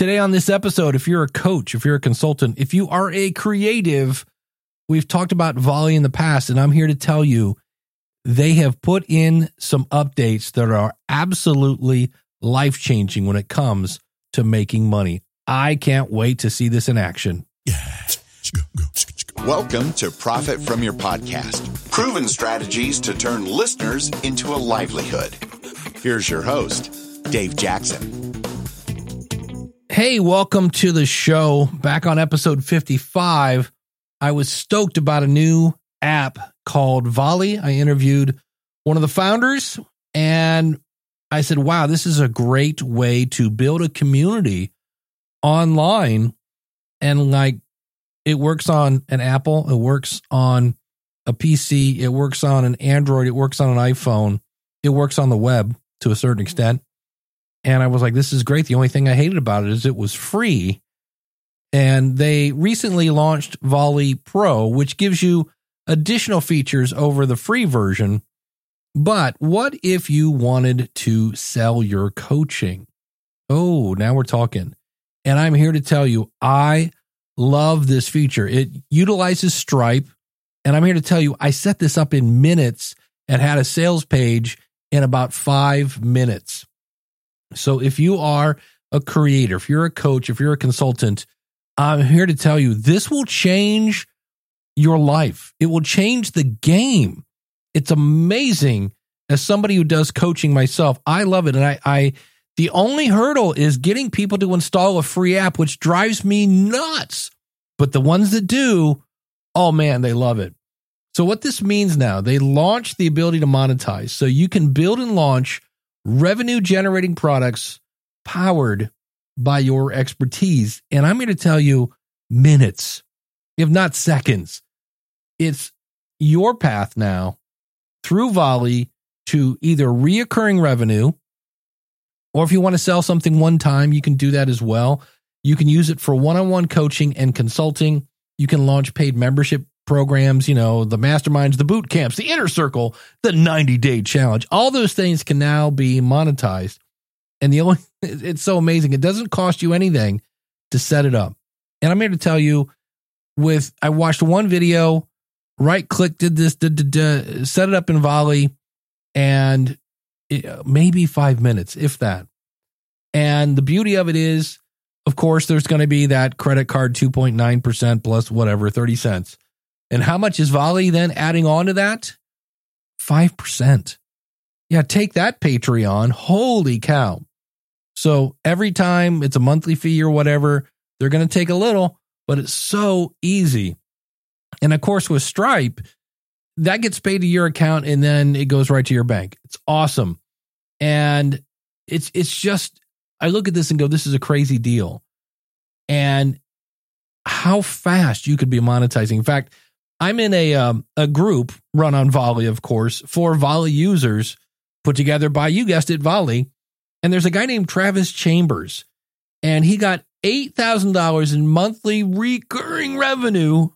Today on this episode, if you're a coach, if you're a consultant, if you are a creative, we've talked about Volley in the past, and I'm here to tell you they have put in some updates that are absolutely life changing when it comes to making money. I can't wait to see this in action. Welcome to Profit from Your Podcast proven strategies to turn listeners into a livelihood. Here's your host, Dave Jackson. Hey, welcome to the show. Back on episode 55, I was stoked about a new app called Volley. I interviewed one of the founders and I said, wow, this is a great way to build a community online. And like it works on an Apple, it works on a PC, it works on an Android, it works on an iPhone, it works on the web to a certain extent. And I was like, this is great. The only thing I hated about it is it was free. And they recently launched Volley Pro, which gives you additional features over the free version. But what if you wanted to sell your coaching? Oh, now we're talking. And I'm here to tell you, I love this feature. It utilizes Stripe. And I'm here to tell you, I set this up in minutes and had a sales page in about five minutes. So if you are a creator, if you're a coach, if you're a consultant, I'm here to tell you this will change your life. It will change the game. It's amazing. As somebody who does coaching myself, I love it. And I, I, the only hurdle is getting people to install a free app, which drives me nuts. But the ones that do, oh man, they love it. So what this means now, they launch the ability to monetize. So you can build and launch revenue generating products powered by your expertise. And I'm going to tell you minutes, if not seconds. It's your path now through Volley to either reoccurring revenue, or if you want to sell something one time, you can do that as well. You can use it for one on one coaching and consulting. You can launch paid membership programs, you know, the masterminds, the boot camps, the inner circle, the 90 day challenge. All those things can now be monetized. And the only, it's so amazing. It doesn't cost you anything to set it up. And I'm here to tell you with, I watched one video, right click, did this, did, did, did, set it up in Volley and it, maybe five minutes, if that. And the beauty of it is, of course, there's going to be that credit card 2.9% plus whatever, 30 cents. And how much is Volley then adding on to that? 5%. Yeah, take that Patreon. Holy cow. So every time it's a monthly fee or whatever, they're going to take a little, but it's so easy. And of course, with Stripe, that gets paid to your account and then it goes right to your bank. It's awesome. And it's it's just I look at this and go, this is a crazy deal. And how fast you could be monetizing. In fact, I'm in a um, a group run on Volley, of course, for Volley users, put together by you guessed it, Volley. And there's a guy named Travis Chambers, and he got eight thousand dollars in monthly recurring revenue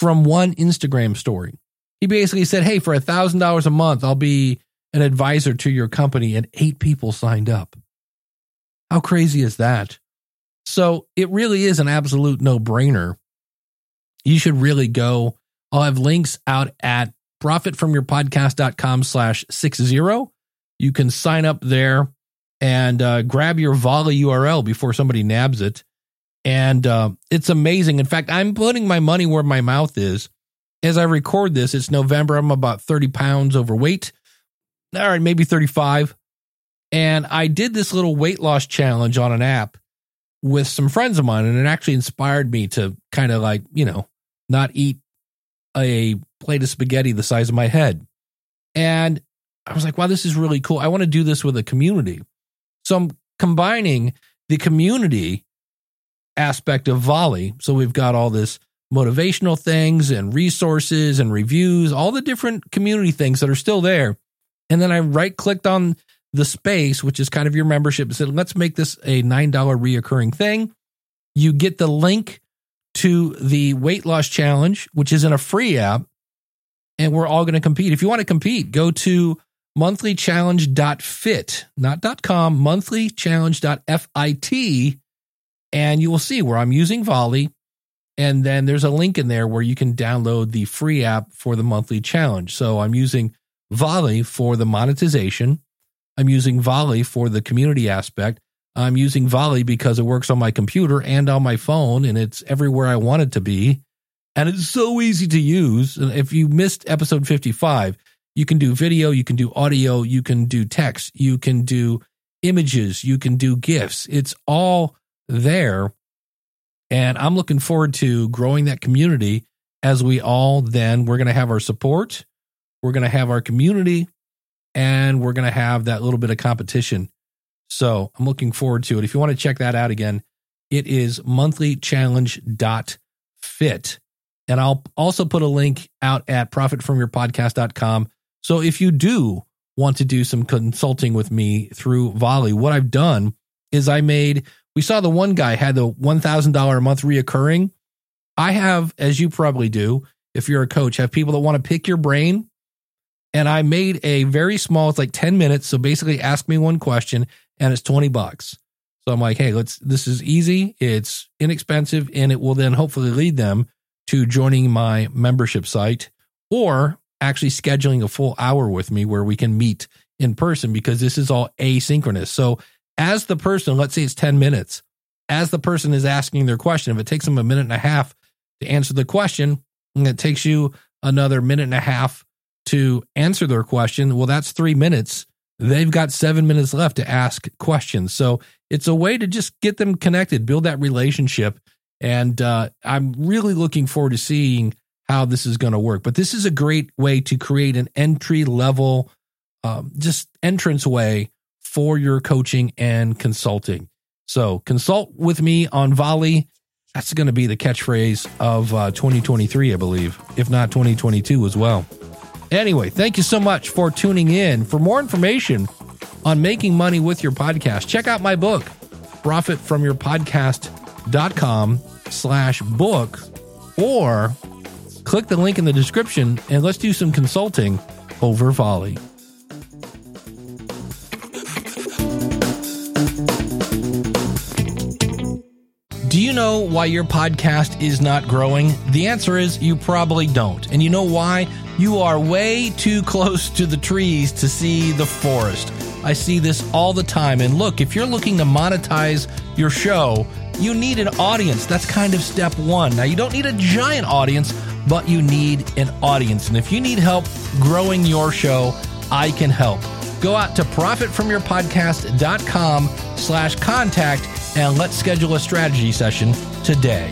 from one Instagram story. He basically said, "Hey, for a thousand dollars a month, I'll be an advisor to your company," and eight people signed up. How crazy is that? So it really is an absolute no brainer you should really go. I'll have links out at profitfromyourpodcast.com slash six zero. You can sign up there and uh, grab your Volley URL before somebody nabs it. And uh, it's amazing. In fact, I'm putting my money where my mouth is. As I record this, it's November. I'm about 30 pounds overweight. All right, maybe 35. And I did this little weight loss challenge on an app with some friends of mine, and it actually inspired me to kind of like, you know, not eat a plate of spaghetti the size of my head. And I was like, wow, this is really cool. I want to do this with a community. So I'm combining the community aspect of Volley. So we've got all this motivational things and resources and reviews, all the different community things that are still there. And then I right clicked on the space, which is kind of your membership, and said, let's make this a $9 reoccurring thing. You get the link to the weight loss challenge, which is in a free app, and we're all going to compete. If you want to compete, go to monthlychallenge.fit, not .com, monthlychallenge.fit, and you will see where I'm using Volley. And then there's a link in there where you can download the free app for the monthly challenge. So I'm using Volley for the monetization. I'm using Volley for the community aspect. I'm using Volley because it works on my computer and on my phone and it's everywhere I want it to be. And it's so easy to use. And if you missed episode 55, you can do video, you can do audio, you can do text, you can do images, you can do GIFs. It's all there. And I'm looking forward to growing that community as we all then, we're going to have our support, we're going to have our community, and we're going to have that little bit of competition. So I'm looking forward to it. If you want to check that out again, it is monthlychallenge.fit. And I'll also put a link out at profitfromyourpodcast.com. So if you do want to do some consulting with me through Volley, what I've done is I made, we saw the one guy had the $1,000 a month reoccurring. I have, as you probably do, if you're a coach, have people that want to pick your brain. And I made a very small, it's like 10 minutes. So basically ask me one question and it's 20 bucks. So I'm like, hey, let's, this is easy. It's inexpensive and it will then hopefully lead them to joining my membership site or actually scheduling a full hour with me where we can meet in person because this is all asynchronous. So as the person, let's say it's 10 minutes, as the person is asking their question, if it takes them a minute and a half to answer the question and it takes you another minute and a half to answer their question, well, that's three minutes. They've got seven minutes left to ask questions. So it's a way to just get them connected, build that relationship and uh, I'm really looking forward to seeing how this is going to work. But this is a great way to create an entry level, um, just entrance way for your coaching and consulting. So consult with me on Volley. That's going to be the catchphrase of uh, 2023, I believe, if not 2022 as well. Anyway, thank you so much for tuning in. For more information on making money with your podcast, check out my book, Profit from Your Podcast.com slash book or click the link in the description and let's do some consulting over Volley. Do you know why your podcast is not growing? The answer is you probably don't. And you know why? You are way too close to the trees to see the forest. I see this all the time. And look, if you're looking to monetize your show, you need an audience. That's kind of step one. Now, you don't need a giant audience, but you need an audience. And if you need help growing your show, I can help. Go out to profitfromyourpodcast.com slash contact and let's schedule a strategy session today.